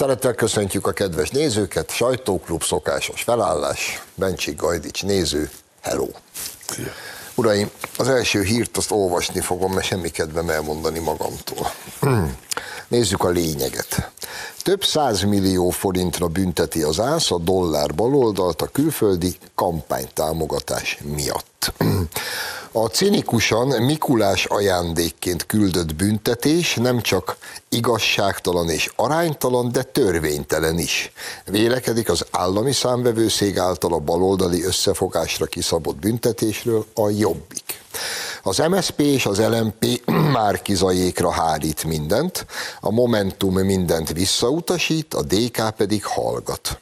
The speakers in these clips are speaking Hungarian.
Tisztelettel köszöntjük a kedves nézőket, sajtóklub szokásos felállás, Bencsik Gajdics néző, hello! Szia. Uraim, az első hírt azt olvasni fogom, mert semmi kedvem elmondani magamtól. Nézzük a lényeget. Több millió forintra bünteti az ÁSZ a dollár baloldalt a külföldi kampánytámogatás miatt. A cinikusan Mikulás ajándékként küldött büntetés nem csak igazságtalan és aránytalan, de törvénytelen is. Vélekedik az állami számvevőszég által a baloldali összefogásra kiszabott büntetésről a Jobbik. Az MSP és az LMP már kizajékra hárít mindent, a Momentum mindent visszautasít, a DK pedig hallgat.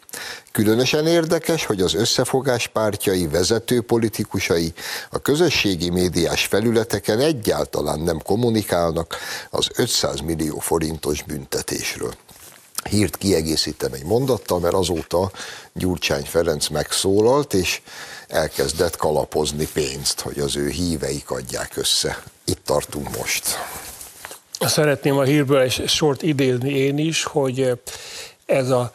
Különösen érdekes, hogy az összefogás pártjai vezető politikusai a közösségi médiás felületeken egyáltalán nem kommunikálnak az 500 millió forintos büntetésről hírt kiegészítem egy mondattal, mert azóta Gyurcsány Ferenc megszólalt, és elkezdett kalapozni pénzt, hogy az ő híveik adják össze. Itt tartunk most. Szeretném a hírből egy sort idézni én is, hogy ez a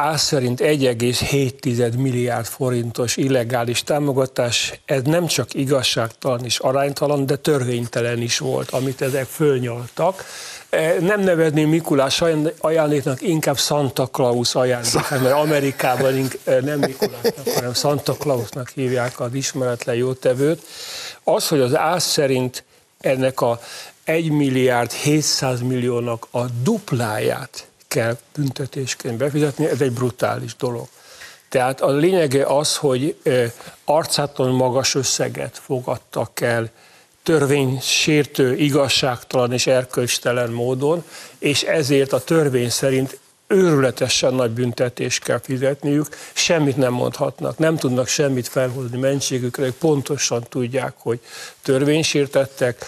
ász szerint 1,7 milliárd forintos illegális támogatás, ez nem csak igazságtalan és aránytalan, de törvénytelen is volt, amit ezek fölnyoltak. E, nem nevezném Mikulás ajándéknak, inkább Santa Claus ajándéknak, mert Amerikában e, nem Mikulásnak, hanem Santa Clausnak hívják az ismeretlen jótevőt. Az, hogy az ász szerint ennek a 1 milliárd 700 milliónak a dupláját kell büntetésként befizetni, ez egy brutális dolog. Tehát a lényege az, hogy arcáton magas összeget fogadtak el törvénysértő, igazságtalan és erkölcstelen módon, és ezért a törvény szerint őrületesen nagy büntetést kell fizetniük, semmit nem mondhatnak, nem tudnak semmit felhozni mentségükre, pontosan tudják, hogy törvénysértettek,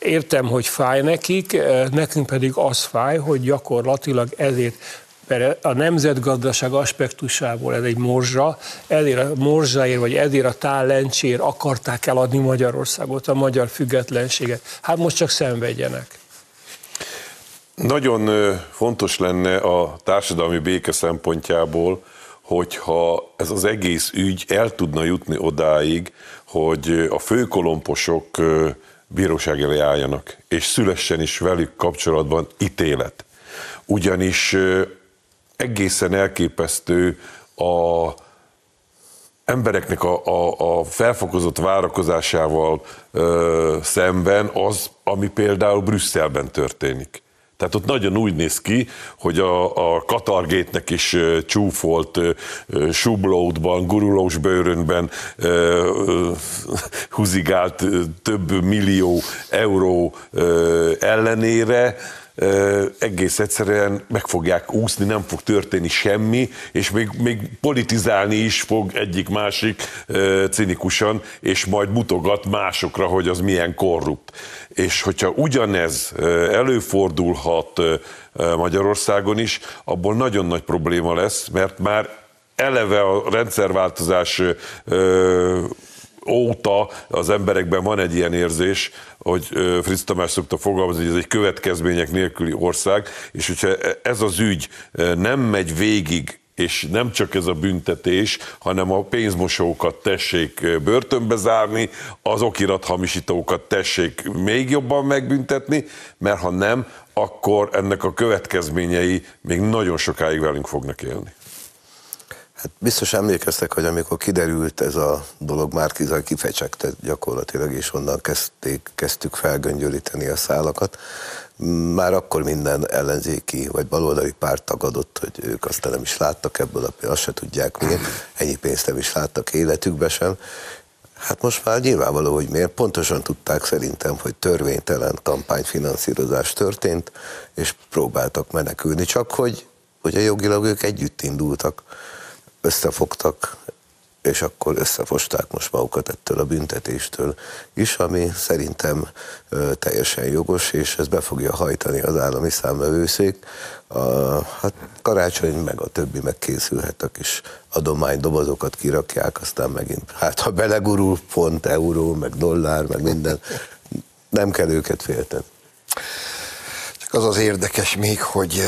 Értem, hogy fáj nekik, eh, nekünk pedig az fáj, hogy gyakorlatilag ezért mert a nemzetgazdaság aspektusából ez egy morzsa, ezért a morzsáért, vagy ezért a tállencsért akarták eladni Magyarországot, a magyar függetlenséget. Hát most csak szenvedjenek. Nagyon fontos lenne a társadalmi béke szempontjából, hogyha ez az egész ügy el tudna jutni odáig, hogy a főkolomposok bíróság elé álljanak, és szülessen is velük kapcsolatban ítélet. Ugyanis egészen elképesztő a embereknek a, a, a felfokozott várakozásával ö, szemben az, ami például Brüsszelben történik. Tehát ott nagyon úgy néz ki, hogy a, a Katargétnek is csúfolt sublódban, gurulós bőrönben huzigált több millió euró ellenére, egész egyszerűen meg fogják úszni, nem fog történni semmi, és még, még politizálni is fog egyik-másik cinikusan, és majd mutogat másokra, hogy az milyen korrupt. És hogyha ugyanez előfordulhat Magyarországon is, abból nagyon nagy probléma lesz, mert már eleve a rendszerváltozás óta az emberekben van egy ilyen érzés, hogy Fritz Tamás szokta fogalmazni, hogy ez egy következmények nélküli ország, és hogyha ez az ügy nem megy végig és nem csak ez a büntetés, hanem a pénzmosókat tessék börtönbe zárni, az okirathamisítókat tessék még jobban megbüntetni, mert ha nem, akkor ennek a következményei még nagyon sokáig velünk fognak élni. Hát biztos emlékeztek, hogy amikor kiderült ez a dolog, már kifecsegte gyakorlatilag, és onnan kezdték, kezdtük felgöngyölíteni a szálakat. Már akkor minden ellenzéki vagy baloldali párt tagadott, hogy ők azt nem is láttak ebből, azt se tudják miért, ennyi pénzt nem is láttak életükbe sem. Hát most már nyilvánvaló, hogy miért. Pontosan tudták szerintem, hogy törvénytelen kampányfinanszírozás történt, és próbáltak menekülni, csak hogy, a jogilag ők együtt indultak összefogtak, és akkor összefosták most magukat ettől a büntetéstől is, ami szerintem teljesen jogos, és ez be fogja hajtani az állami számvevőszék. A, hát karácsony meg a többi megkészülhet, a kis adománydobozokat kirakják, aztán megint, hát ha belegurul font, euró, meg dollár, meg minden, nem kell őket félteni. Csak az az érdekes még, hogy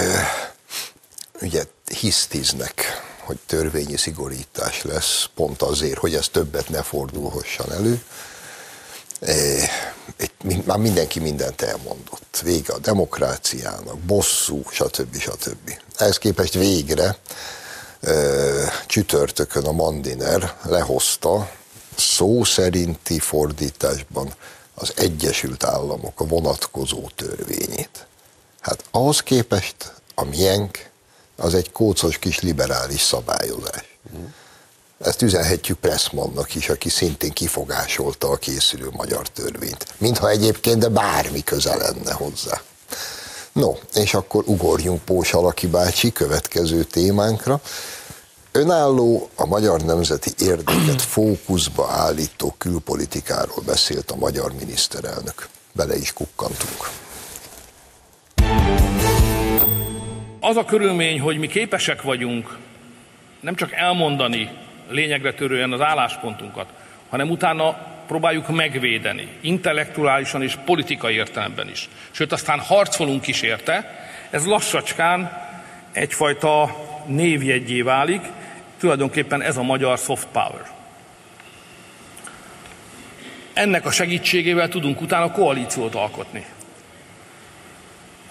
ugye hisztiznek, hogy törvényi szigorítás lesz, pont azért, hogy ez többet ne fordulhasson elő. Már mindenki mindent elmondott. Vége a demokráciának, bosszú, stb. stb. Ehhez képest végre csütörtökön a Mandiner lehozta szó szerinti fordításban az Egyesült Államok a vonatkozó törvényét. Hát ahhoz képest a miénk az egy kócos kis liberális szabályozás. Ezt üzenhetjük Pressmannak is, aki szintén kifogásolta a készülő magyar törvényt. Mintha egyébként, de bármi köze lenne hozzá. No, és akkor ugorjunk Pós Alaki bácsi következő témánkra. Önálló, a magyar nemzeti érdeket fókuszba állító külpolitikáról beszélt a magyar miniszterelnök. Bele is kukkantunk. Az a körülmény, hogy mi képesek vagyunk nem csak elmondani lényegre törően az álláspontunkat, hanem utána próbáljuk megvédeni, intellektuálisan és politikai értelemben is. Sőt, aztán harcolunk is érte, ez lassacskán egyfajta névjegyé válik, tulajdonképpen ez a magyar soft power. Ennek a segítségével tudunk utána koalíciót alkotni.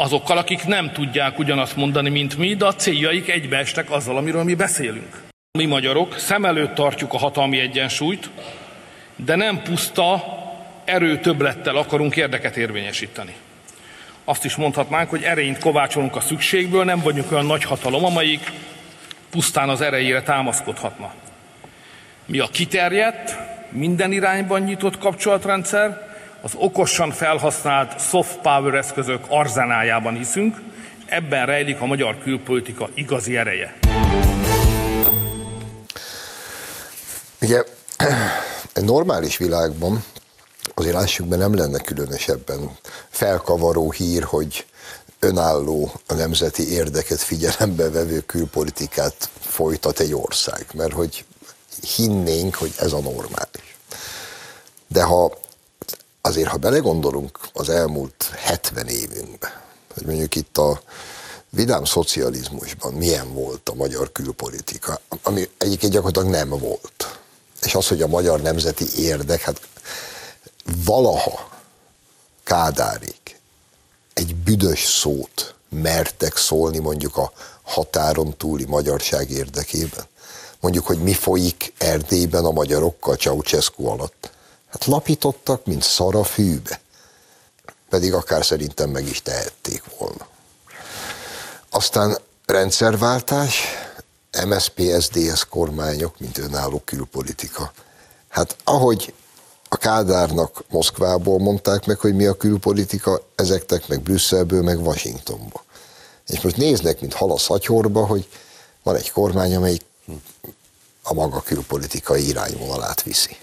Azokkal, akik nem tudják ugyanazt mondani, mint mi, de a céljaik egybeestek azzal, amiről mi beszélünk. Mi magyarok szem előtt tartjuk a hatalmi egyensúlyt, de nem puszta erő többlettel akarunk érdeket érvényesíteni. Azt is mondhatnánk, hogy erényt kovácsolunk a szükségből, nem vagyunk olyan nagy hatalom, amelyik pusztán az erejére támaszkodhatna. Mi a kiterjedt, minden irányban nyitott kapcsolatrendszer, az okosan felhasznált soft power eszközök arzenájában hiszünk, ebben rejlik a magyar külpolitika igazi ereje. Ugye egy normális világban azért lássuk be, nem lenne különösebben felkavaró hír, hogy önálló a nemzeti érdeket figyelembe vevő külpolitikát folytat egy ország, mert hogy hinnénk, hogy ez a normális. De ha azért, ha belegondolunk az elmúlt 70 évünkbe, hogy mondjuk itt a vidám szocializmusban milyen volt a magyar külpolitika, ami egyébként gyakorlatilag nem volt. És az, hogy a magyar nemzeti érdek, hát valaha Kádárik egy büdös szót mertek szólni mondjuk a határon túli magyarság érdekében. Mondjuk, hogy mi folyik Erdélyben a magyarokkal Ceausescu alatt. Hát lapítottak, mint szar a fűbe. Pedig akár szerintem meg is tehették volna. Aztán rendszerváltás, MSZP, SZDSZ kormányok, mint önálló külpolitika. Hát ahogy a Kádárnak Moszkvából mondták meg, hogy mi a külpolitika, ezeknek meg Brüsszelből, meg Washingtonba. És most néznek, mint hal a hogy van egy kormány, amelyik a maga külpolitikai irányvonalát viszi.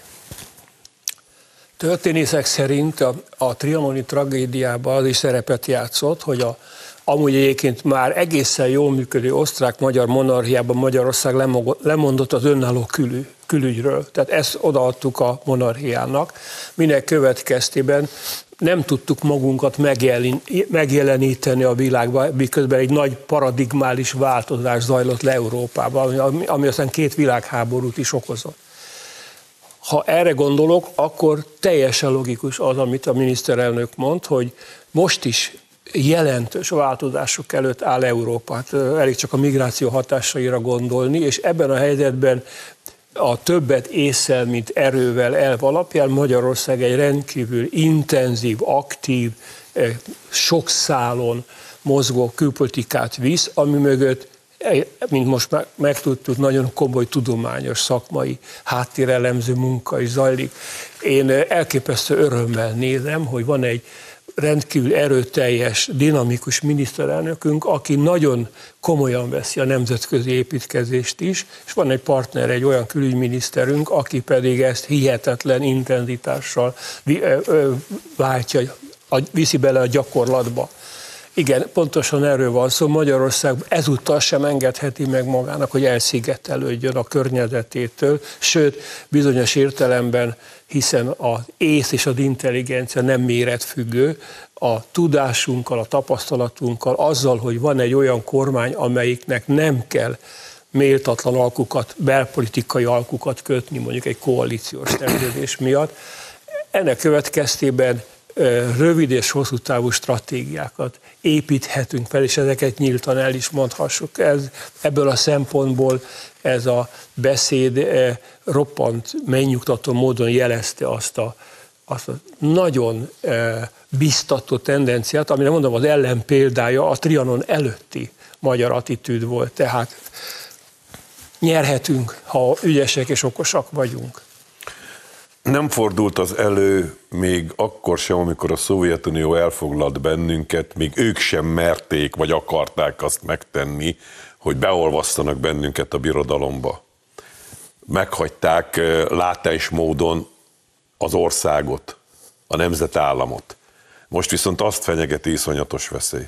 Történészek szerint a, a trianoni tragédiában az is szerepet játszott, hogy a, amúgy egyébként már egészen jól működő osztrák-magyar monarchiában Magyarország lemondott az önálló külű, külügyről. Tehát ezt odaadtuk a monarchiának, minek következtében nem tudtuk magunkat megjeleníteni a világban, miközben egy nagy paradigmális változás zajlott le Európában, ami, ami aztán két világháborút is okozott. Ha erre gondolok, akkor teljesen logikus az, amit a miniszterelnök mond, hogy most is jelentős változások előtt áll Európa. Hát elég csak a migráció hatásaira gondolni, és ebben a helyzetben a többet észel, mint erővel elv alapján Magyarország egy rendkívül intenzív, aktív, sok szálon mozgó külpolitikát visz, ami mögött mint most megtudtuk, nagyon komoly tudományos, szakmai háttérelemző munka is zajlik. Én elképesztő örömmel nézem, hogy van egy rendkívül erőteljes, dinamikus miniszterelnökünk, aki nagyon komolyan veszi a nemzetközi építkezést is, és van egy partner, egy olyan külügyminiszterünk, aki pedig ezt hihetetlen intenzitással váltja, viszi bele a gyakorlatba. Igen, pontosan erről van szó. Magyarország ezúttal sem engedheti meg magának, hogy elszigetelődjön a környezetétől, sőt, bizonyos értelemben hiszen az ész és az intelligencia nem méretfüggő, a tudásunkkal, a tapasztalatunkkal, azzal, hogy van egy olyan kormány, amelyiknek nem kell méltatlan alkukat, belpolitikai alkukat kötni, mondjuk egy koalíciós szerződés miatt. Ennek következtében rövid és hosszú távú stratégiákat építhetünk fel, és ezeket nyíltan el is mondhassuk. Ez, ebből a szempontból ez a beszéd roppant, megnyugtató módon jelezte azt a, azt a nagyon biztató tendenciát, amire mondom, az ellen példája a Trianon előtti magyar attitűd volt. Tehát nyerhetünk, ha ügyesek és okosak vagyunk. Nem fordult az elő még akkor sem, amikor a Szovjetunió elfoglalt bennünket, még ők sem merték vagy akarták azt megtenni, hogy beolvasztanak bennünket a birodalomba. Meghagyták látás módon az országot, a nemzetállamot. Most viszont azt fenyegeti iszonyatos veszély.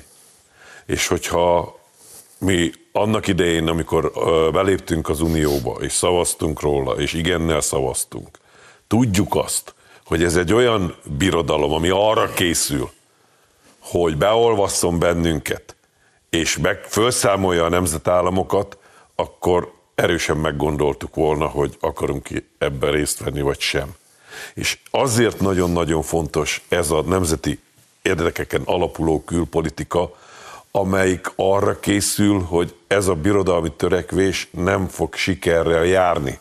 És hogyha mi annak idején, amikor beléptünk az Unióba, és szavaztunk róla, és igennel szavaztunk, tudjuk azt, hogy ez egy olyan birodalom, ami arra készül, hogy beolvasszon bennünket, és meg felszámolja a nemzetállamokat, akkor erősen meggondoltuk volna, hogy akarunk ebben részt venni, vagy sem. És azért nagyon-nagyon fontos ez a nemzeti érdekeken alapuló külpolitika, amelyik arra készül, hogy ez a birodalmi törekvés nem fog sikerrel járni.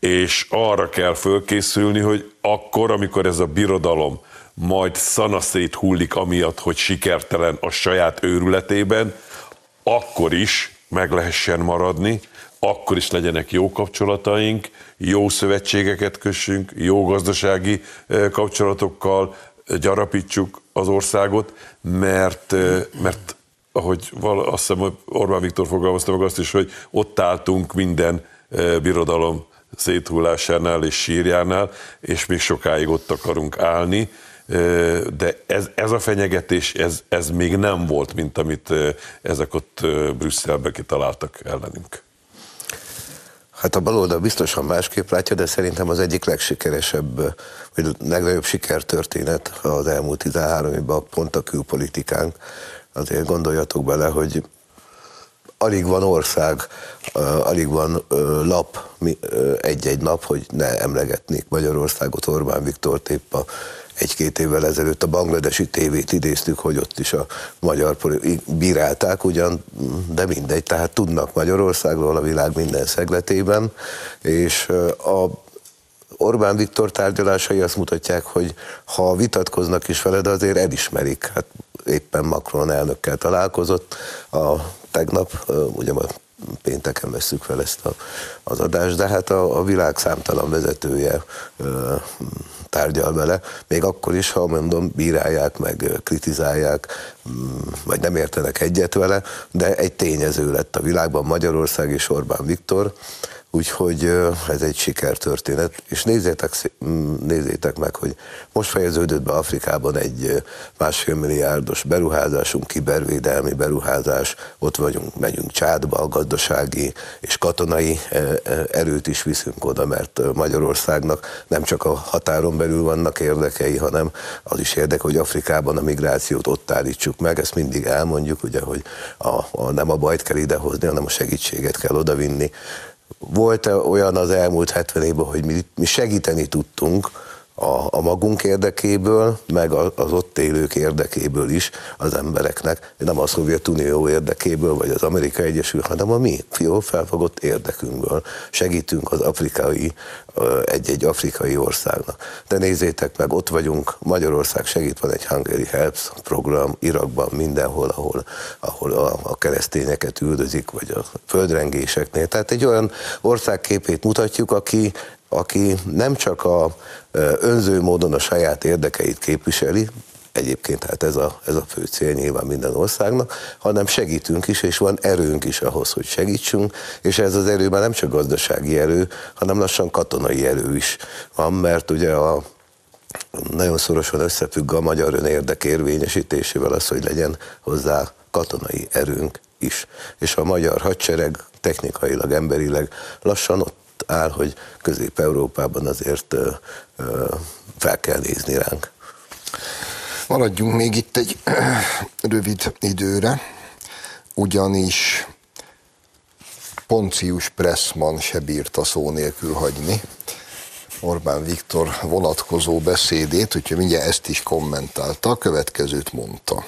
És arra kell fölkészülni, hogy akkor, amikor ez a birodalom majd szanaszét hullik amiatt, hogy sikertelen a saját őrületében, akkor is meg lehessen maradni, akkor is legyenek jó kapcsolataink, jó szövetségeket kössünk, jó gazdasági kapcsolatokkal gyarapítsuk az országot, mert, mert ahogy val, azt hiszem, Orbán Viktor fogalmazta meg azt is, hogy ott álltunk minden birodalom széthullásánál és sírjánál, és még sokáig ott akarunk állni, de ez, ez a fenyegetés, ez, ez még nem volt, mint amit ezek ott Brüsszelbe kitaláltak ellenünk. Hát a baloldal biztosan másképp látja, de szerintem az egyik legsikeresebb, vagy legnagyobb sikertörténet az elmúlt 13 évben pont a külpolitikánk. Azért gondoljatok bele, hogy alig van ország, alig van lap, egy-egy nap, hogy ne emlegetnék Magyarországot, Orbán Viktor épp a egy-két évvel ezelőtt a bangladesi tévét idéztük, hogy ott is a magyar bírálták ugyan, de mindegy, tehát tudnak Magyarországról a világ minden szegletében, és a Orbán Viktor tárgyalásai azt mutatják, hogy ha vitatkoznak is veled, azért elismerik. Hát éppen Macron elnökkel találkozott a tegnap, ugye a pénteken veszük fel ezt a, az adást, de hát a, a világ számtalan vezetője tárgyal vele, még akkor is, ha mondom, bírálják, meg kritizálják, vagy nem értenek egyet vele, de egy tényező lett a világban. Magyarország és Orbán Viktor, Úgyhogy ez egy sikertörténet, és nézzétek, nézzétek meg, hogy most fejeződött be Afrikában egy másfél milliárdos beruházásunk, kibervédelmi beruházás, ott vagyunk, megyünk Csádba, a gazdasági és katonai erőt is viszünk oda, mert Magyarországnak nem csak a határon belül vannak érdekei, hanem az is érdek, hogy Afrikában a migrációt ott állítsuk meg, ezt mindig elmondjuk, ugye, hogy a, a, nem a bajt kell idehozni, hanem a segítséget kell odavinni, volt -e olyan az elmúlt 70 évben, hogy mi, mi segíteni tudtunk a, a magunk érdekéből, meg az ott élők érdekéből is az embereknek, nem a Szovjetunió érdekéből, vagy az Amerikai Egyesült, hanem a mi jó felfogott érdekünkből. Segítünk az afrikai, egy-egy afrikai országnak. De nézzétek meg, ott vagyunk, Magyarország segít, van egy Hungary Helps program Irakban, mindenhol, ahol, ahol a, a keresztényeket üldözik, vagy a földrengéseknél. Tehát egy olyan országképét mutatjuk, aki aki nem csak a önző módon a saját érdekeit képviseli, egyébként hát ez a, ez a fő cél nyilván minden országnak, hanem segítünk is, és van erőnk is ahhoz, hogy segítsünk, és ez az erőben nem csak gazdasági erő, hanem lassan katonai erő is van, mert ugye a nagyon szorosan összefügg a magyar önérdek érvényesítésével az, hogy legyen hozzá katonai erőnk is. És a magyar hadsereg technikailag, emberileg lassan ott áll, hogy Közép-Európában azért fel kell nézni ránk. Maradjunk még itt egy rövid időre, ugyanis Poncius Pressman se bírta szó nélkül hagyni Orbán Viktor vonatkozó beszédét, úgyhogy mindjárt ezt is kommentálta, a következőt mondta.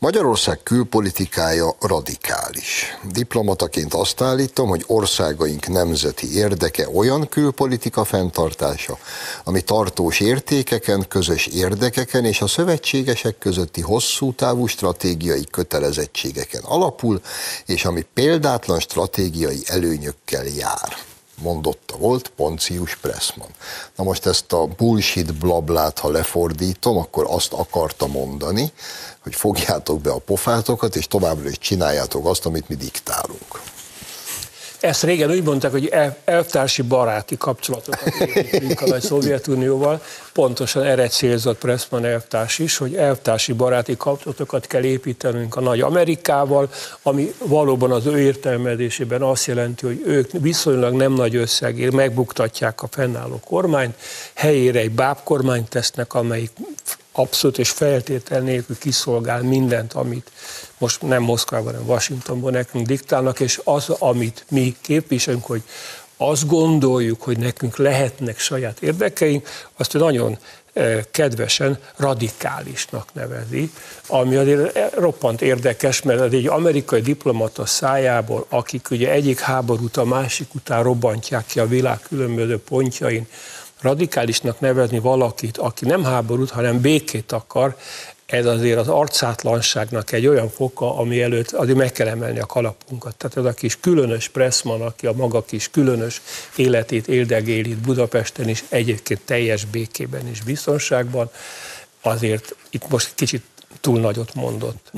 Magyarország külpolitikája radikális. Diplomataként azt állítom, hogy országaink nemzeti érdeke olyan külpolitika fenntartása, ami tartós értékeken, közös érdekeken és a szövetségesek közötti hosszú távú stratégiai kötelezettségeken alapul, és ami példátlan stratégiai előnyökkel jár mondotta volt Poncius Pressman. Na most ezt a bullshit blablát, ha lefordítom, akkor azt akarta mondani, hogy fogjátok be a pofátokat, és továbbra is csináljátok azt, amit mi diktálunk. Ezt régen úgy mondták, hogy elvtársi baráti kapcsolatokat építünk a Szovjetunióval. Pontosan erre célzott Pressman elvtárs is, hogy elvtársi baráti kapcsolatokat kell építenünk a nagy Amerikával, ami valóban az ő értelmezésében azt jelenti, hogy ők viszonylag nem nagy összegért megbuktatják a fennálló kormányt, helyére egy bábkormányt tesznek, amelyik abszolút és feltétel nélkül kiszolgál mindent, amit most nem Moszkvában, hanem Washingtonban nekünk diktálnak, és az, amit mi képviselünk, hogy azt gondoljuk, hogy nekünk lehetnek saját érdekeink, azt nagyon eh, kedvesen radikálisnak nevezi, ami azért roppant érdekes, mert egy amerikai diplomata szájából, akik ugye egyik háborút a másik után robbantják ki a világ különböző pontjain, radikálisnak nevezni valakit, aki nem háborút, hanem békét akar, ez azért az arcátlanságnak egy olyan foka, ami előtt azért meg kell emelni a kalapunkat. Tehát ez a kis különös Pressman, aki a maga kis különös életét éldegél itt Budapesten is, egyébként teljes békében és biztonságban, azért itt most kicsit túl nagyot mondott.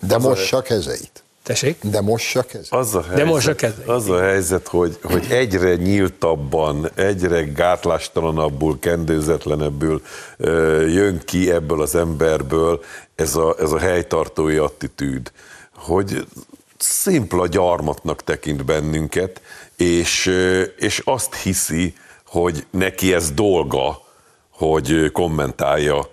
De mossa kezeit. Tessék? De mossa kezeit. Az a helyzet, De mossa kezeit. Az a helyzet hogy, hogy egyre nyíltabban, egyre gátlástalanabbul, kendőzetlenebbül jön ki ebből az emberből ez a, ez a helytartói attitűd, hogy szimpla gyarmatnak tekint bennünket, és, és azt hiszi, hogy neki ez dolga, hogy kommentálja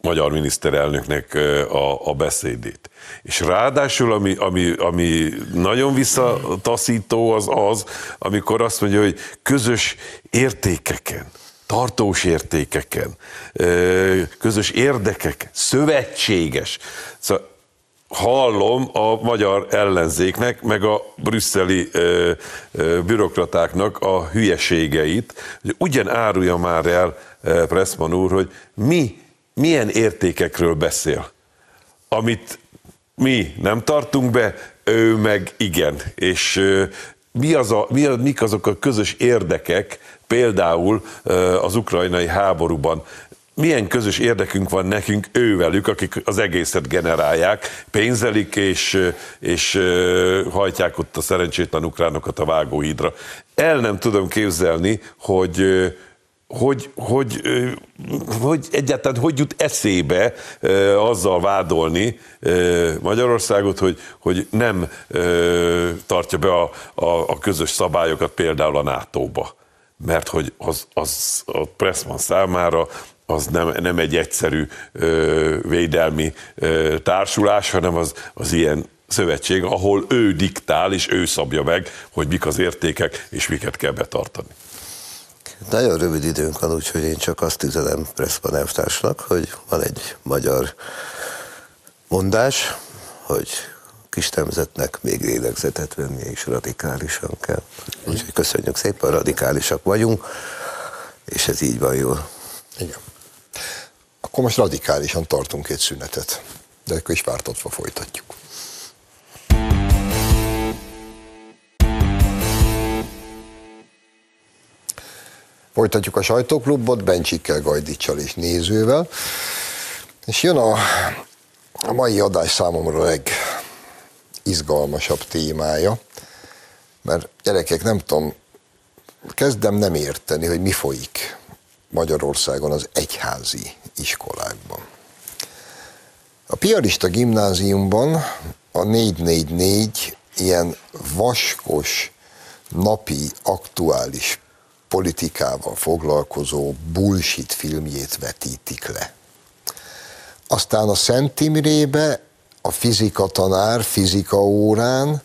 magyar miniszterelnöknek a, a beszédét. És ráadásul, ami, ami, ami nagyon visszataszító az az, amikor azt mondja, hogy közös értékeken, tartós értékeken, közös érdekek, szövetséges. Szóval hallom a magyar ellenzéknek, meg a brüsszeli ö, ö, bürokratáknak a hülyeségeit, hogy ugyan árulja már el Pressman úr, hogy mi milyen értékekről beszél, amit mi nem tartunk be, ő meg igen. És mi az a, mi, mik azok a közös érdekek, például az ukrajnai háborúban, milyen közös érdekünk van nekünk ővelük, akik az egészet generálják, pénzelik és, és hajtják ott a szerencsétlen ukránokat a vágóhídra. El nem tudom képzelni, hogy hogy, hogy, hogy egyáltalán hogy jut eszébe azzal vádolni Magyarországot, hogy, hogy nem tartja be a, a, a közös szabályokat például a NATO-ba. Mert hogy az, az a Pressman számára az nem, nem egy egyszerű védelmi társulás, hanem az, az ilyen szövetség, ahol ő diktál és ő szabja meg, hogy mik az értékek és miket kell betartani. Nagyon rövid időnk van, úgyhogy én csak azt üzenem Pressman elvtársnak, hogy van egy magyar mondás, hogy kis nemzetnek még lélegzetet venni és radikálisan kell. Úgyhogy köszönjük szépen, radikálisak vagyunk, és ez így van jól. Igen. Akkor most radikálisan tartunk egy szünetet, de akkor is pártotva folytatjuk. Folytatjuk a sajtóklubot Bencsikkel, Gajdicsal és nézővel. És jön a, a mai adás számomra legizgalmasabb témája, mert gyerekek, nem tudom, kezdem nem érteni, hogy mi folyik Magyarországon az egyházi iskolákban. A piarista gimnáziumban a 444 ilyen vaskos, napi, aktuális politikával foglalkozó bullshit filmjét vetítik le. Aztán a Szent Imrébe a fizika tanár fizika órán,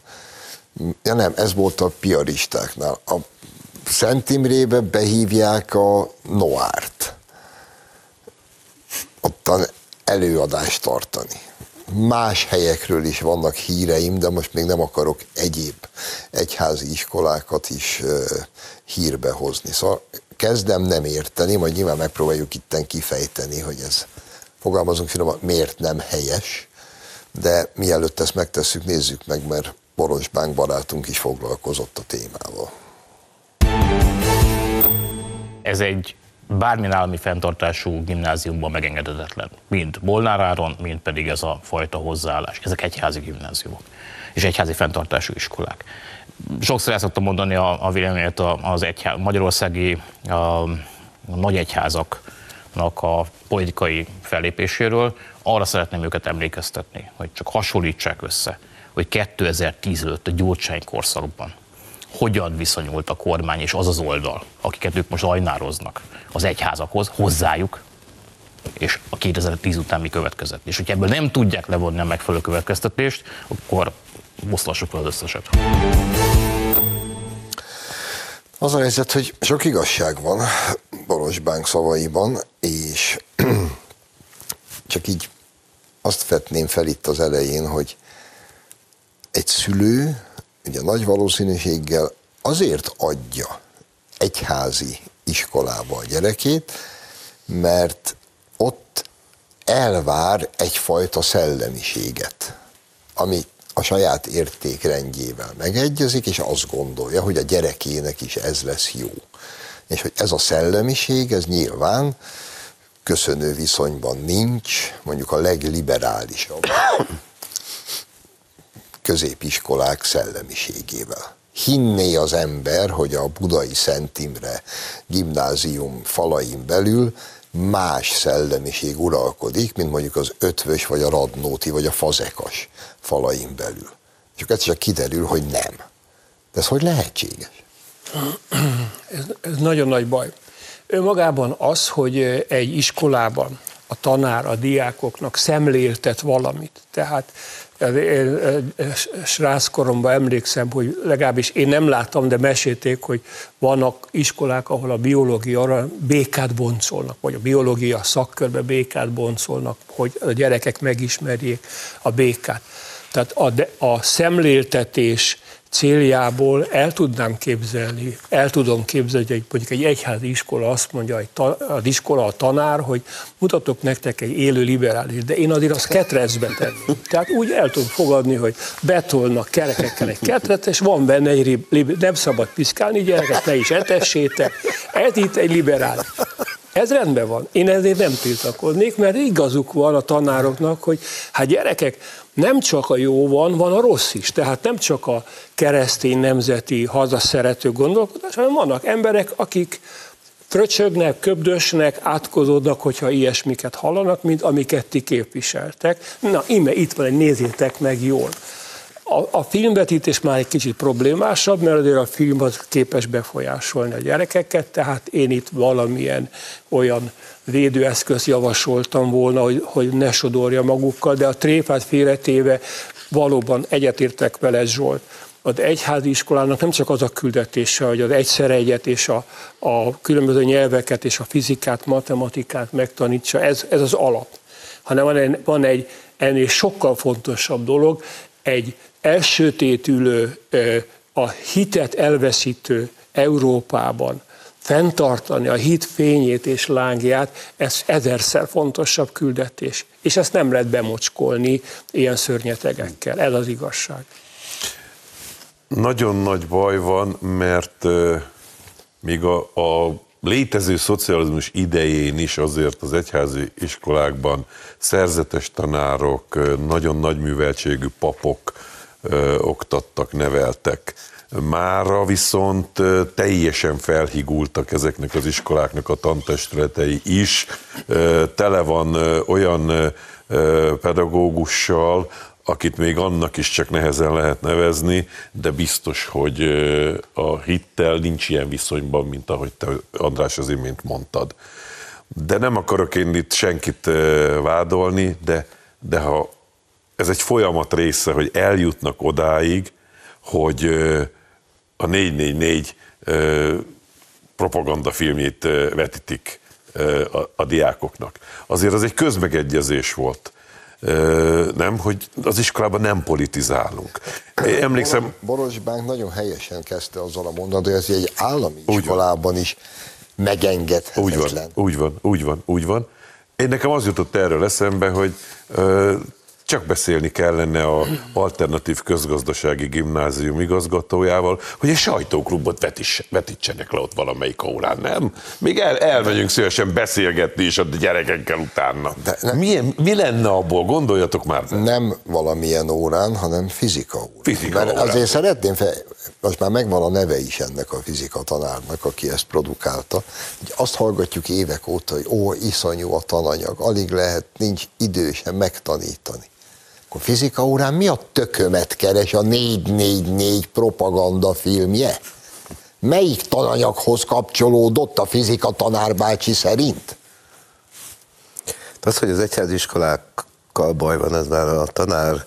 ja nem, ez volt a piaristáknál, a Szent Imrébe behívják a Noárt. Ottan előadást tartani. Más helyekről is vannak híreim, de most még nem akarok egyéb egyházi iskolákat is hírbe hozni. Szóval kezdem nem érteni, majd nyilván megpróbáljuk itten kifejteni, hogy ez fogalmazunk finoman, miért nem helyes, de mielőtt ezt megtesszük, nézzük meg, mert Boros Bánk barátunk is foglalkozott a témával. Ez egy bármilyen állami fenntartású gimnáziumban megengedhetetlen. Mind Molnáráron, mind pedig ez a fajta hozzáállás. Ezek egyházi gimnáziumok és egyházi fenntartású iskolák. Sokszor el szoktam mondani a, a véleményet az egyház, magyarországi a, a nagy egyházaknak a politikai fellépéséről. Arra szeretném őket emlékeztetni, hogy csak hasonlítsák össze, hogy 2010 előtt a Gyurcsány korszakban hogyan viszonyult a kormány és az az oldal, akiket ők most ajnároznak az egyházakhoz, hozzájuk, és a 2010 után mi következett. És hogyha ebből nem tudják levonni a megfelelő következtetést, akkor oszlassuk le az összeset. Az a helyzet, hogy sok igazság van Boros Bánk szavaiban, és csak így azt vetném fel itt az elején, hogy egy szülő ugye nagy valószínűséggel azért adja egyházi iskolába a gyerekét, mert ott elvár egyfajta szellemiséget, ami a saját értékrendjével megegyezik, és azt gondolja, hogy a gyerekének is ez lesz jó. És hogy ez a szellemiség, ez nyilván köszönő viszonyban nincs, mondjuk a legliberálisabb középiskolák szellemiségével. Hinné az ember, hogy a Budai Szent Imre gimnázium falain belül más szellemiség uralkodik, mint mondjuk az ötvös, vagy a radnóti, vagy a fazekas falain belül. És akkor csak kiderül, hogy nem. De ez hogy lehetséges? Ez, ez nagyon nagy baj. Önmagában az, hogy egy iskolában a tanár a diákoknak szemléltet valamit. Tehát én sráckoromban emlékszem, hogy legalábbis én nem láttam, de mesélték, hogy vannak iskolák, ahol a biológia békát boncolnak, vagy a biológia szakkörbe békát boncolnak, hogy a gyerekek megismerjék a békát. Tehát a, a szemléltetés céljából el tudnám képzelni, el tudom képzelni, hogy mondjuk egy egyházi iskola azt mondja, hogy az iskola a tanár, hogy mutatok nektek egy élő liberális, de én azért azt ketrecbe tenni. Tehát úgy el tudom fogadni, hogy betolnak kerekekkel egy ketret, és van benne egy, nem szabad piszkálni, gyerekek, ne is etessétek. Ez itt egy liberális. Ez rendben van. Én ezért nem tiltakoznék, mert igazuk van a tanároknak, hogy hát gyerekek, nem csak a jó van, van a rossz is. Tehát nem csak a keresztény nemzeti hazaszerető gondolkodás, hanem vannak emberek, akik fröcsögnek, köbdösnek, átkozódnak, hogyha ilyesmiket hallanak, mint amiket ti képviseltek. Na, ime itt van egy, nézzétek meg jól. A, a filmvetítés már egy kicsit problémásabb, mert azért a film az képes befolyásolni a gyerekeket, tehát én itt valamilyen olyan védőeszköz javasoltam volna, hogy, hogy ne sodorja magukkal, de a tréfát félretéve valóban egyetértek vele Zsolt. Az egyházi iskolának nem csak az a küldetése, hogy az egyszer egyet és a, a különböző nyelveket és a fizikát, matematikát megtanítsa, ez, ez az alap, hanem van egy, van egy ennél sokkal fontosabb dolog, egy elsőtétülő, a hitet elveszítő Európában fenntartani a hit fényét és lángját, ez ezerszer fontosabb küldetés. És ezt nem lehet bemocskolni ilyen szörnyetegekkel. Ez az igazság. Nagyon nagy baj van, mert még a, a létező szocializmus idején is azért az egyházi iskolákban szerzetes tanárok, nagyon nagy műveltségű papok ö, oktattak, neveltek. Mára viszont teljesen felhigultak ezeknek az iskoláknak a tantestületei is. Tele van olyan pedagógussal, akit még annak is csak nehezen lehet nevezni, de biztos, hogy a hittel nincs ilyen viszonyban, mint ahogy te, András, az imént mondtad. De nem akarok én itt senkit vádolni, de, de ha ez egy folyamat része, hogy eljutnak odáig, hogy a 444 propagandafilmjét vetítik a, a diákoknak. Azért az egy közmegegyezés volt nem, hogy az iskolában nem politizálunk. Én emlékszem... Borosbánk nagyon helyesen kezdte azzal a mondat, hogy ez egy állami iskolában is megengedhetetlen. Úgy van, úgy van, úgy van, úgy van. Én nekem az jutott erről eszembe, hogy csak beszélni kellene a alternatív közgazdasági gimnázium igazgatójával, hogy egy sajtóklubot vetis, vetítsenek le ott valamelyik órán, nem? Még el, elmegyünk szívesen beszélgetni is a gyerekekkel utána. De nem, Milyen, mi lenne abból? Gondoljatok már. Nem valamilyen órán, hanem fizika órán. Fizika Mert órán. azért szeretném, fel, most már megvan a neve is ennek a fizika tanárnak, aki ezt produkálta, hogy azt hallgatjuk évek óta, hogy ó, iszonyú a tananyag, alig lehet, nincs idő sem megtanítani akkor fizika órán mi a tökömet keres a 444 propaganda filmje? Melyik tananyaghoz kapcsolódott a fizika tanárbácsi szerint? Az, hogy az egyháziskolákkal baj van, ez már a tanár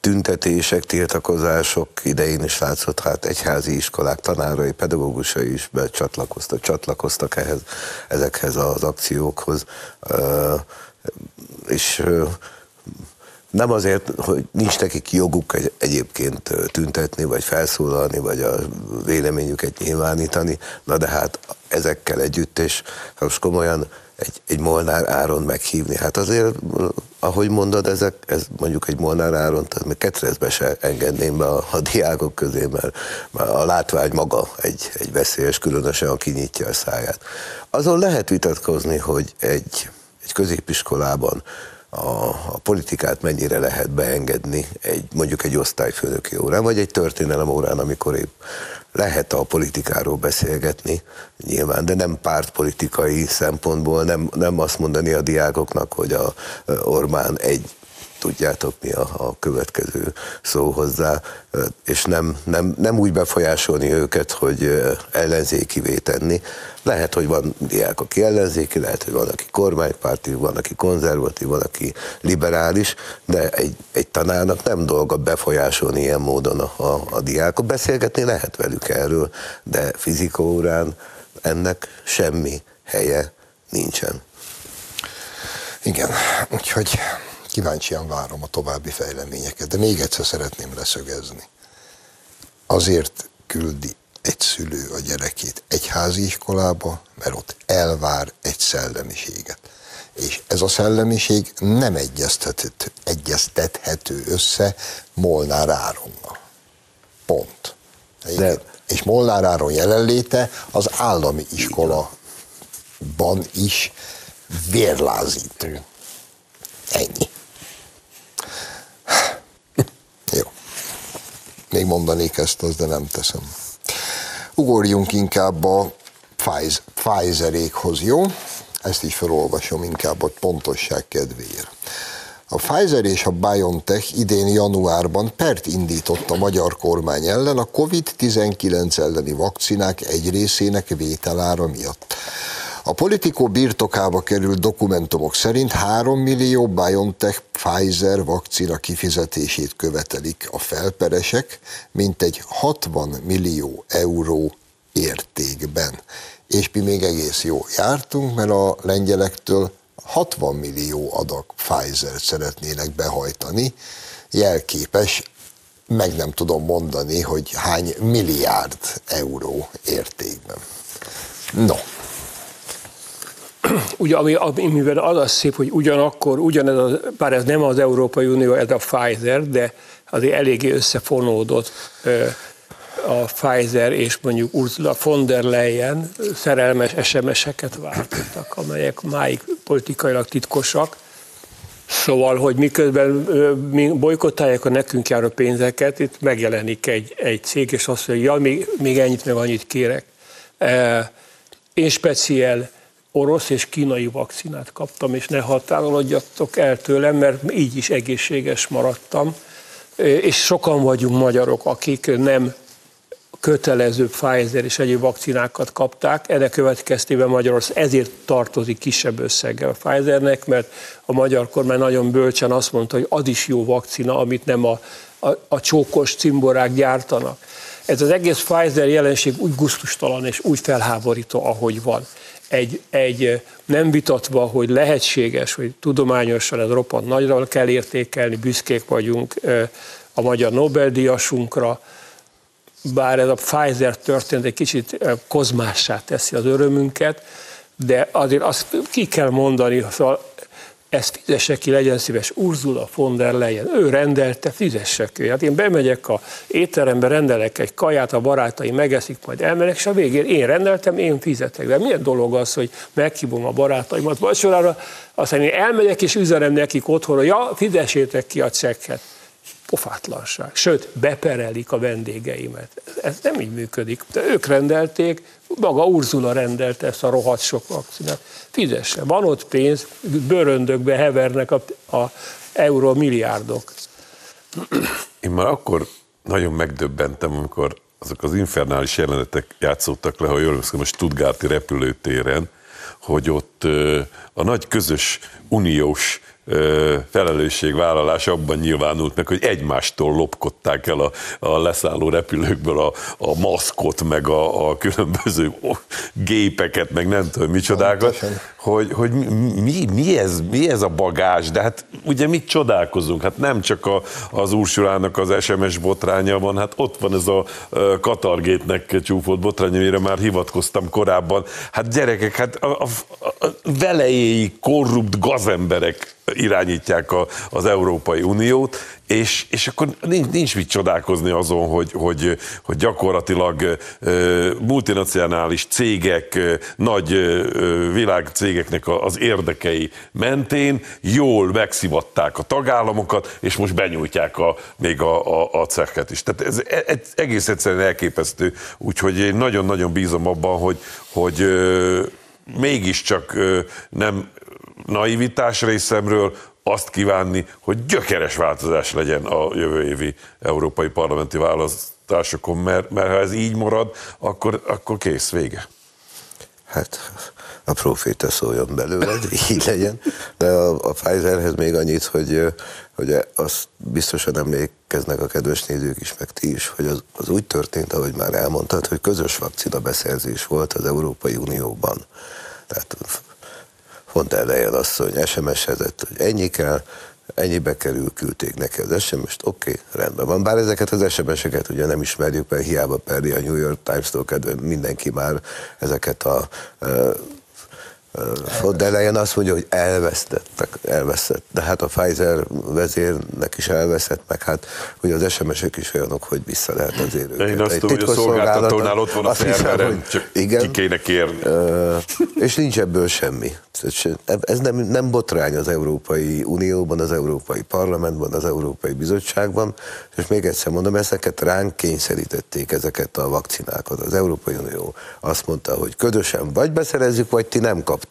tüntetések, tiltakozások idején is látszott, hát egyházi iskolák tanárai, pedagógusai is becsatlakoztak, csatlakoztak ehhez, ezekhez az akciókhoz, és nem azért, hogy nincs nekik joguk egy, egyébként tüntetni, vagy felszólalni, vagy a véleményüket nyilvánítani, na de hát ezekkel együtt, és most komolyan egy, egy Molnár Áron meghívni, hát azért, ahogy mondod, ezek, ez mondjuk egy Molnár Áron, tehát még ketrezbe se engedném be a, a diákok közé, mert, mert a látvány maga egy, egy veszélyes, különösen, aki nyitja a száját. Azon lehet vitatkozni, hogy egy, egy középiskolában a, a politikát mennyire lehet beengedni egy, mondjuk egy osztályfőnöki órán, vagy egy történelem órán, amikor épp lehet a politikáról beszélgetni, nyilván, de nem pártpolitikai szempontból, nem, nem azt mondani a diákoknak, hogy a Orbán egy tudjátok mi a, a következő szó hozzá, és nem, nem, nem úgy befolyásolni őket, hogy ellenzékivé tenni. Lehet, hogy van diák, aki ellenzéki, lehet, hogy van, aki kormánypárti, van, aki konzervatív, van, aki liberális, de egy, egy tanárnak nem dolga befolyásolni ilyen módon a, a, a diákot. Beszélgetni lehet velük erről, de fizika órán ennek semmi helye nincsen. Igen, úgyhogy kíváncsian várom a további fejleményeket, de még egyszer szeretném leszögezni. Azért küldi egy szülő a gyerekét egy házi iskolába, mert ott elvár egy szellemiséget. És ez a szellemiség nem egyeztethető, egyeztethető össze Molnár Áronnal. Pont. De... És Molnár Áron jelenléte az állami iskolaban is vérlázít. Ennyi. Még mondanék ezt, az, de nem teszem. Ugorjunk inkább a Pfizerékhoz, jó? Ezt is felolvasom inkább a pontosság kedvéért. A Pfizer és a BioNTech idén januárban pert indított a magyar kormány ellen a COVID-19 elleni vakcinák egy részének vételára miatt. A politikó birtokába került dokumentumok szerint 3 millió BioNTech Pfizer vakcina kifizetését követelik a felperesek, mint egy 60 millió euró értékben. És mi még egész jó jártunk, mert a lengyelektől 60 millió adag Pfizer-t szeretnének behajtani. Jelképes, meg nem tudom mondani, hogy hány milliárd euró értékben. No, ugye, ami, amivel az a szép, hogy ugyanakkor, ugyanez, a, bár ez nem az Európai Unió, ez a Pfizer, de azért eléggé összefonódott a Pfizer és mondjuk Ursula von der Leyen szerelmes SMS-eket váltottak, amelyek máig politikailag titkosak. Szóval, hogy miközben bolykottálják a nekünk járó pénzeket, itt megjelenik egy, egy cég, és azt mondja, ja, még, még ennyit meg annyit kérek. Én speciál orosz és kínai vakcinát kaptam, és ne határolodjatok el tőlem, mert így is egészséges maradtam. És sokan vagyunk magyarok, akik nem kötelező Pfizer és egyéb vakcinákat kapták. Ennek következtében Magyarország ezért tartozik kisebb összeggel a Pfizernek, mert a magyar kormány nagyon bölcsen azt mondta, hogy az is jó vakcina, amit nem a, a, a csókos cimborák gyártanak. Ez az egész Pfizer jelenség úgy guztustalan és úgy felháborító, ahogy van. Egy, egy nem vitatva, hogy lehetséges, hogy tudományosan ez roppant nagyra kell értékelni, büszkék vagyunk a magyar Nobel-díjasunkra, bár ez a Pfizer történet egy kicsit kozmássá teszi az örömünket, de azért azt ki kell mondani, szóval ezt fizesse ki, legyen szíves, Ursula von der Leyen, ő rendelte, fizesse ki. Hát én bemegyek a étterembe, rendelek egy kaját, a barátaim megeszik, majd elmenek, és a végén én rendeltem, én fizetek. De milyen dolog az, hogy meghívom a barátaimat vacsorára, aztán én elmegyek és üzenem nekik otthonra, ja, fizessétek ki a csekket pofátlanság. Sőt, beperelik a vendégeimet. Ez nem így működik. De ők rendelték, maga Urzula rendelte ezt a rohadt sok vakcinát. Fizesse, van ott pénz, bőröndökbe hevernek a, a euró milliárdok. Én már akkor nagyon megdöbbentem, amikor azok az infernális jelenetek játszottak le, ha jól a Stuttgarti repülőtéren, hogy ott a nagy közös uniós felelősségvállalás abban nyilvánult meg, hogy egymástól lopkodták el a, a leszálló repülőkből a, a maszkot, meg a, a különböző gépeket, meg nem tudom micsodákat, hogy, hogy mi, mi, ez, mi ez a bagás, de hát ugye mit csodálkozunk, hát nem csak a, az Ursulának az SMS botránya van, hát ott van ez a Katargétnek csúfolt botrány, amire már hivatkoztam korábban, hát gyerekek, hát a, a, a velejéi korrupt gazemberek irányítják a, az Európai Uniót, és, és akkor nincs, nincs mit csodálkozni azon, hogy, hogy, hogy gyakorlatilag multinacionális cégek, nagy világcégeknek az érdekei mentén jól megszivatták a tagállamokat, és most benyújtják a, még a, a, a cekket is. Tehát ez, ez egész egyszerűen elképesztő, úgyhogy én nagyon-nagyon bízom abban, hogy, hogy mégiscsak nem naivitás részemről azt kívánni, hogy gyökeres változás legyen a jövő évi európai parlamenti választásokon, mert, mert ha ez így marad, akkor, akkor kész, vége. Hát a proféta szóljon belőle, így legyen. De a, a Pfizerhez még annyit, hogy, hogy azt biztosan emlékeznek a kedves nézők is, meg ti is, hogy az, az úgy történt, ahogy már elmondtad, hogy közös vakcina beszerzés volt az Európai Unióban. Tehát von der Leyen asszony SMS-ezett, hogy ennyi kell, ennyibe kerül, küldték neki az SMS-t, oké, okay, rendben van. Bár ezeket az SMS-eket ugye nem ismerjük, mert hiába perli a New York Times-tól kedve mindenki már ezeket a von der Leyen azt mondja, hogy elvesztettek, elveszett. De hát a Pfizer vezérnek is elveszett, meg hát hogy az SMS-ek is olyanok, hogy vissza lehet azért őket. Én azt tudom, hogy a szolgáltatónál ott van a szerverem, csak igen, ki kéne kérni. És nincs ebből semmi. Ez nem, nem botrány az Európai Unióban, az Európai Parlamentben, az Európai Bizottságban, és még egyszer mondom, ezeket ránk kényszerítették, ezeket a vakcinákat. Az Európai Unió azt mondta, hogy ködösen vagy beszerezzük, vagy ti nem kaptok.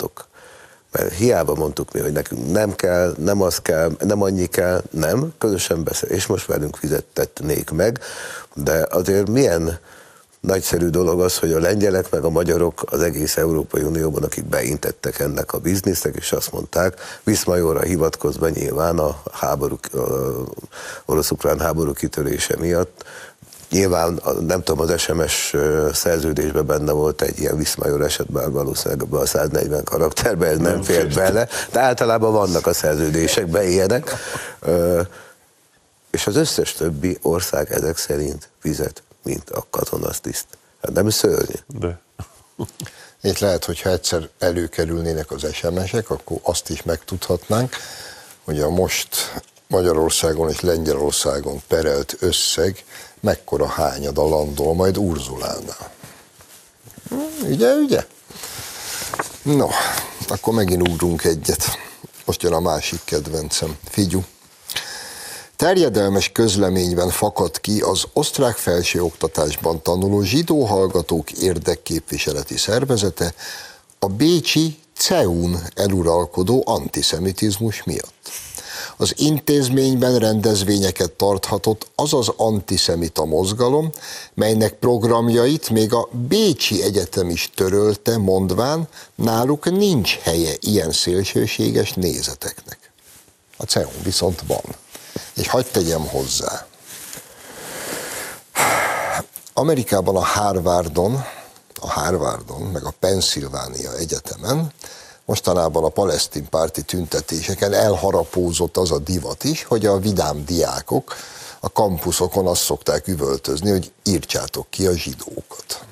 Mert hiába mondtuk mi, hogy nekünk nem kell, nem az kell, nem annyi kell, nem, közösen beszél, és most velünk fizettetnék meg, de azért milyen nagyszerű dolog az, hogy a lengyelek meg a magyarok az egész Európai Unióban, akik beintettek ennek a biznisznek, és azt mondták, Viszmajorra hivatkozva nyilván a háború, orosz-ukrán háború kitörése miatt, Nyilván nem tudom, az SMS szerződésben benne volt egy ilyen Viszmajor esetben, valószínűleg a 140 karakterben ez nem, nem fér bele, de általában vannak a szerződésekben ilyenek. És az összes többi ország ezek szerint fizet mint a katonasztiszt. Hát nem szörnyű. De. Itt lehet, hogyha egyszer előkerülnének az SMS-ek, akkor azt is megtudhatnánk, hogy a most Magyarországon és Lengyelországon perelt összeg mekkora hányada landol majd Urzulánál. Ugye, ugye? No, akkor megint ugrunk egyet. Most jön a másik kedvencem. Figyú. Terjedelmes közleményben fakad ki az osztrák felsőoktatásban tanuló zsidó hallgatók érdekképviseleti szervezete, a Bécsi CEUN eluralkodó antiszemitizmus miatt. Az intézményben rendezvényeket tarthatott az az antiszemita mozgalom, melynek programjait még a Bécsi Egyetem is törölte, mondván, náluk nincs helye ilyen szélsőséges nézeteknek. A CEUN viszont van. És hagyd tegyem hozzá. Amerikában a Harvardon, a Harvardon, meg a Pennsylvania Egyetemen mostanában a palesztin párti tüntetéseken elharapózott az a divat is, hogy a vidám diákok a kampuszokon azt szokták üvöltözni, hogy írtsátok ki a zsidókat.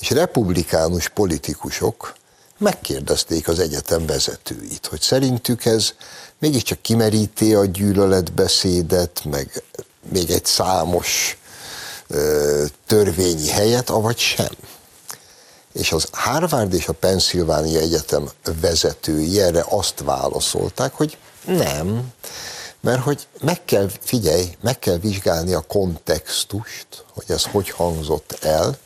És republikánus politikusok megkérdezték az egyetem vezetőit, hogy szerintük ez mégiscsak kimeríti a gyűlöletbeszédet, meg még egy számos ö, törvényi helyet, avagy sem. És az Harvard és a Pennsylvania Egyetem vezetői erre azt válaszolták, hogy nem, mert hogy meg kell, figyelj, meg kell vizsgálni a kontextust, hogy ez hogy hangzott el,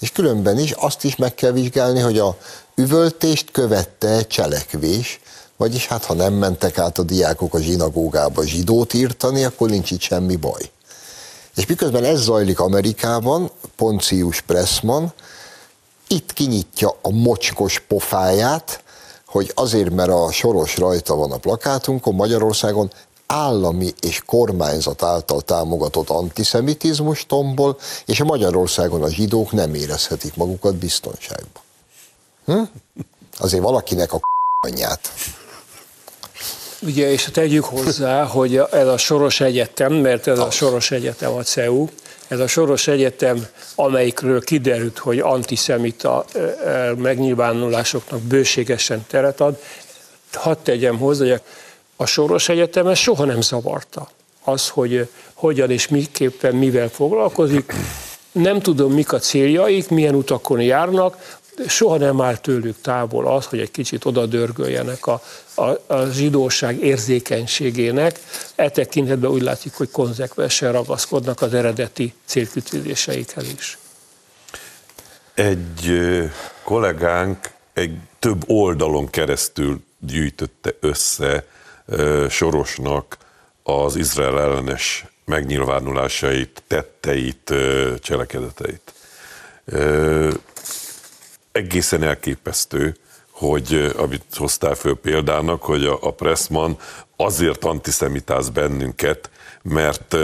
és különben is azt is meg kell vizsgálni, hogy a üvöltést követte cselekvés, vagyis hát ha nem mentek át a diákok a zsinagógába zsidót írtani, akkor nincs itt semmi baj. És miközben ez zajlik Amerikában, Poncius Pressman itt kinyitja a mocskos pofáját, hogy azért, mert a soros rajta van a plakátunkon Magyarországon, állami és kormányzat által támogatott antiszemitizmus tombol, és a Magyarországon a zsidók nem érezhetik magukat biztonságban. Hm? Azért valakinek a anyját. Ugye, és tegyük hozzá, hogy ez a Soros Egyetem, mert ez a Soros Egyetem a CEU, ez a Soros Egyetem, amelyikről kiderült, hogy antiszemita megnyilvánulásoknak bőségesen teret ad, hadd tegyem hozzá, hogy a Soros Egyetem ezt soha nem zavarta. Az, hogy hogyan és miképpen mivel foglalkozik, nem tudom, mik a céljaik, milyen utakon járnak, soha nem áll tőlük távol az, hogy egy kicsit oda dörgöljenek a, a, a zsidóság érzékenységének. E tekintetben úgy látszik, hogy konzekvensen ragaszkodnak az eredeti célkütőzéseikhez is. Egy kollégánk egy több oldalon keresztül gyűjtötte össze Sorosnak az Izrael ellenes megnyilvánulásait, tetteit, cselekedeteit egészen elképesztő, hogy amit hoztál föl példának, hogy a, a Pressman azért antiszemitáz bennünket, mert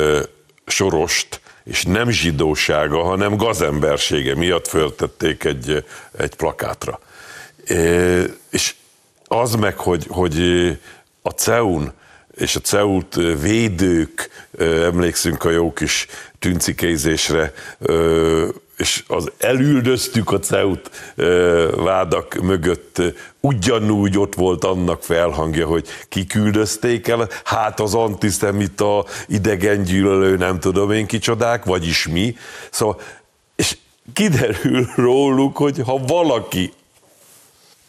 Sorost és nem zsidósága, hanem gazembersége miatt föltették egy, egy plakátra. És az meg, hogy, hogy a CEUN és a CEUT védők, emlékszünk a jó kis tüncikézésre, és az elüldöztük a CEUT vádak mögött, ugyanúgy ott volt annak felhangja, hogy kiküldözték el, hát az antiszemita, idegengyűlölő, nem tudom én kicsodák, vagyis mi. Szóval, és kiderül róluk, hogy ha valaki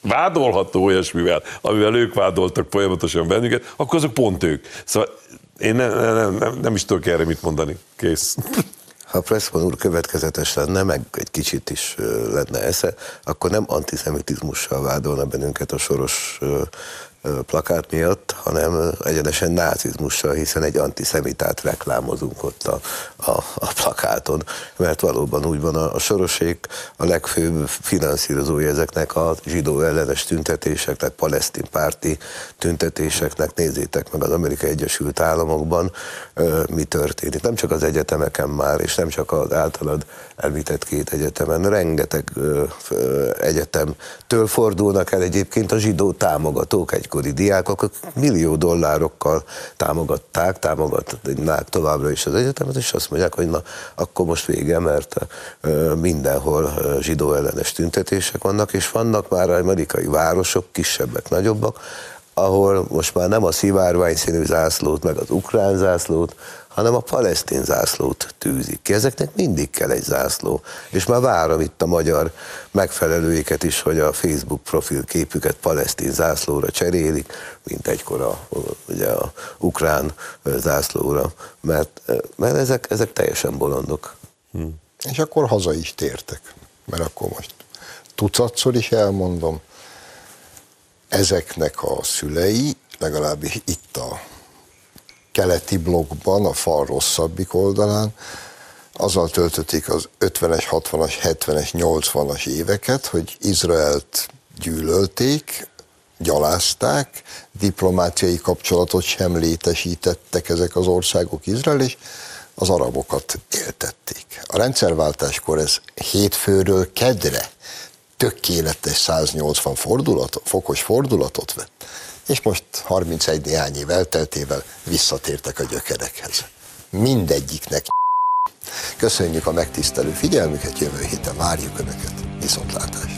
vádolható olyasmivel, amivel ők vádoltak folyamatosan bennünket, akkor azok pont ők. Szóval én nem, nem, nem, nem is tudok erre mit mondani. Kész. Ha Pressman úr következetes lenne, meg egy kicsit is lenne esze, akkor nem antiszemitizmussal vádolna bennünket a soros plakát miatt, hanem egyenesen nácizmussal, hiszen egy antiszemitát reklámozunk ott a, a, a plakáton, mert valóban úgy van a, a sorosék a legfőbb finanszírozója ezeknek a zsidó ellenes tüntetéseknek, palesztin párti tüntetéseknek, nézzétek meg az Amerikai Egyesült Államokban, mi történik. Nem csak az egyetemeken már, és nem csak az általad elvitett két egyetemen, rengeteg egyetemtől fordulnak el egyébként a zsidó támogatók egykor egykori diákok, akik millió dollárokkal támogatták, támogatnák továbbra is az egyetemet, és azt mondják, hogy na, akkor most vége, mert mindenhol zsidó ellenes tüntetések vannak, és vannak már amerikai városok, kisebbek, nagyobbak, ahol most már nem a szivárvány színű zászlót, meg az ukrán zászlót, hanem a palesztin zászlót tűzik ki. Ezeknek mindig kell egy zászló. És már várom itt a magyar megfelelőiket is, hogy a Facebook profil képüket palesztin zászlóra cserélik, mint egykor a, ugye a ukrán zászlóra, mert, mert ezek, ezek teljesen bolondok. Hmm. És akkor haza is tértek, mert akkor most tucatszor is elmondom, ezeknek a szülei, legalábbis itt a keleti blokkban, a fal rosszabbik oldalán, azzal töltötték az 50-es, 60-as, 70-es, 80-as éveket, hogy Izraelt gyűlölték, gyalázták, diplomáciai kapcsolatot sem létesítettek ezek az országok Izrael, és az arabokat éltették. A rendszerváltáskor ez hétfőről kedre tökéletes 180 fordulatot, fokos fordulatot vett, és most 31 néhány év elteltével visszatértek a gyökerekhez. Mindegyiknek Köszönjük a megtisztelő figyelmüket, jövő héten várjuk Önöket. Viszontlátásra!